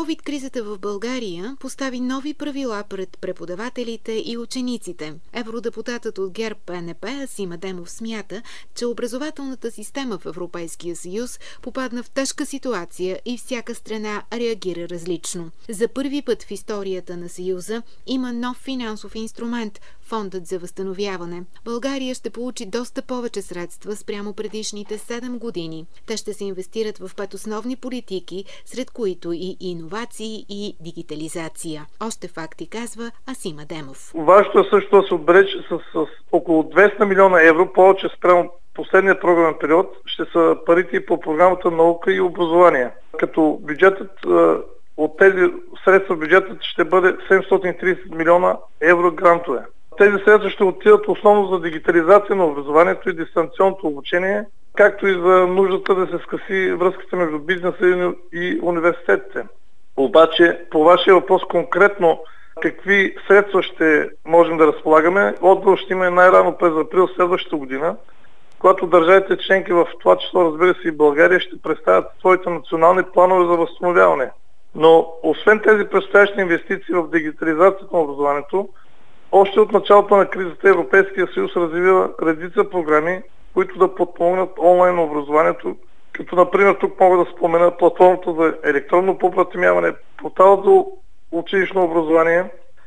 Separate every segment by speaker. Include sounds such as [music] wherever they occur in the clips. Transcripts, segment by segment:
Speaker 1: COVID-кризата в България постави нови правила пред преподавателите и учениците. Евродепутатът от ГЕРБ ПНП Асима Демов смята, че образователната система в Европейския съюз попадна в тежка ситуация и всяка страна реагира различно. За първи път в историята на Съюза има нов финансов инструмент – Фондът за възстановяване. България ще получи доста повече средства спрямо предишните 7 години. Те ще се инвестират в пет основни политики, сред които и иновации и дигитализация. Още факти казва Асима Демов.
Speaker 2: Важното е също се отбележи с, с около 200 милиона евро повече спрямо последния програмен период ще са парите по програмата наука и образование. Като бюджетът от тези средства бюджетът ще бъде 730 милиона евро грантове. Тези средства ще отидат основно за дигитализация на образованието и дистанционното обучение, както и за нуждата да се скъси връзката между бизнеса и университетите. Обаче, по вашия въпрос конкретно, какви средства ще можем да разполагаме, отговор ще има най-рано през април следващата година, когато държавите членки в това число, разбира се и България, ще представят своите национални планове за възстановяване. Но освен тези предстоящи инвестиции в дигитализацията на образованието, още от началото на кризата Европейския съюз развива редица програми, които да подпомогнат онлайн образованието, като например тук мога да спомена платформата за електронно попратимяване, портал за училищно образование,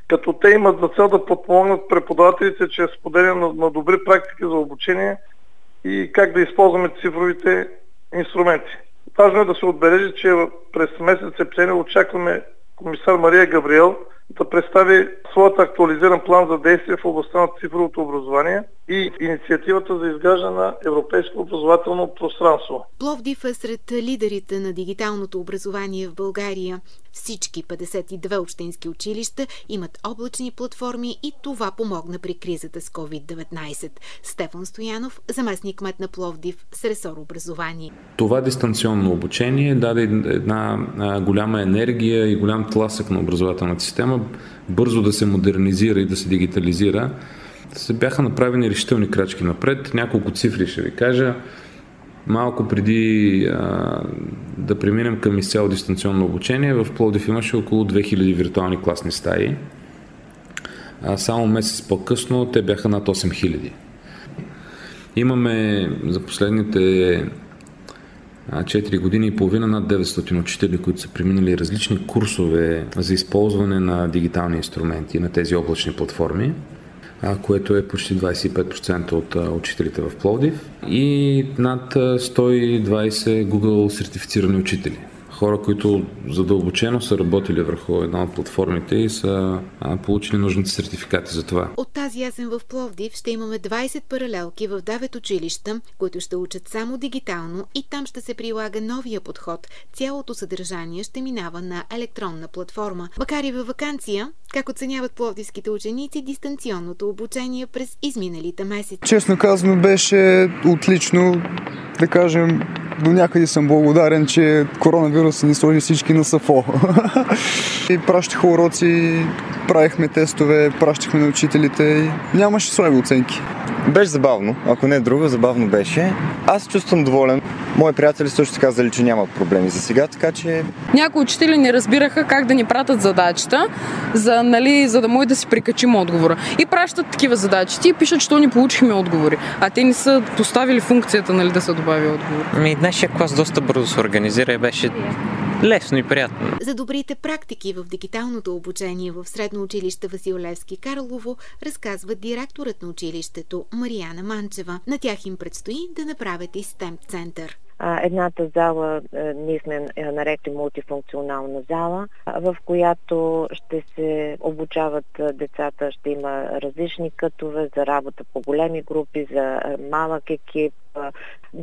Speaker 2: като те имат за цел да подпомогнат преподавателите чрез споделяне на, на добри практики за обучение и как да използваме цифровите инструменти. Важно е да се отбележи, че през месец септември очакваме комисар Мария Габриел – да представи своят актуализиран план за действие в областта на цифровото образование и инициативата за изграждане на европейско образователно пространство.
Speaker 1: Пловдив е сред лидерите на дигиталното образование в България. Всички 52 общински училища имат облачни платформи и това помогна при кризата с COVID-19. Стефан Стоянов, заместник кмет на Пловдив с ресор образование.
Speaker 3: Това дистанционно обучение даде една голяма енергия и голям тласък на образователната система бързо да се модернизира и да се дигитализира. Се бяха направени решителни крачки напред. Няколко цифри ще ви кажа. Малко преди а, да преминем към изцяло дистанционно обучение, в Пловдив имаше около 2000 виртуални класни стаи. А само месец по-късно те бяха над 8000. Имаме за последните 4 години и половина над 900 учители, които са преминали различни курсове за използване на дигитални инструменти на тези облачни платформи което е почти 25% от учителите в Пловдив и над 120 Google сертифицирани учители хора, които задълбочено са работили върху една от платформите и са а, получили нужните сертификати за това.
Speaker 1: От тази ясен в Пловдив ще имаме 20 паралелки в 9 училища, които ще учат само дигитално и там ще се прилага новия подход. Цялото съдържание ще минава на електронна платформа. Макар и във вакансия, как оценяват пловдивските ученици дистанционното обучение през изминалите месеци?
Speaker 4: Честно казано беше отлично, да кажем, до някъде съм благодарен, че коронавирус ни сложи всички на сафо. [laughs] и пращаха уроци, правихме тестове, пращахме на учителите и нямаше слаби оценки.
Speaker 5: Беше забавно, ако не е друго, забавно беше. Аз се чувствам доволен. Мои приятели също казали, че нямат проблеми за сега, така че...
Speaker 6: Някои учители не разбираха как да ни пратят задачата, за, нали, за да може да си прикачим отговора. И пращат такива задачи. Ти пишат, че ни получихме отговори, а те не са поставили функцията нали, да се добави отговор.
Speaker 7: Ми, нашия клас доста бързо се организира и беше лесно и приятно.
Speaker 1: За добрите практики в дигиталното обучение в Средно училище Васил Левски Карлово разказва директорът на училището Марияна Манчева. На тях им предстои да направят и стемп център.
Speaker 8: Едната зала ние сме нарекли мултифункционална зала, в която ще се обучават децата, ще има различни кътове за работа по големи групи, за малък екип,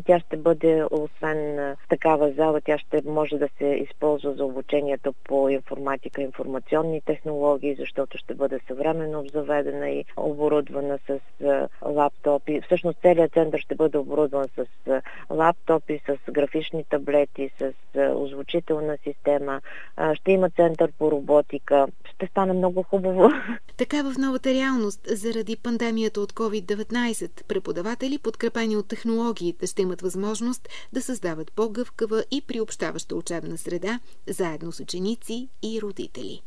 Speaker 8: тя ще бъде, освен такава зала, тя ще може да се използва за обучението по информатика, информационни технологии, защото ще бъде съвременно обзаведена и оборудвана с лаптопи. Всъщност целият център ще бъде оборудван с лаптопи, с графични таблети, с озвучителна система, ще има център по роботика. Ще стане много хубаво. [laughs]
Speaker 1: Така в новата реалност, заради пандемията от COVID-19, преподаватели, подкрепени от технологиите, ще имат възможност да създават по-гъвкава и приобщаваща учебна среда, заедно с ученици и родители.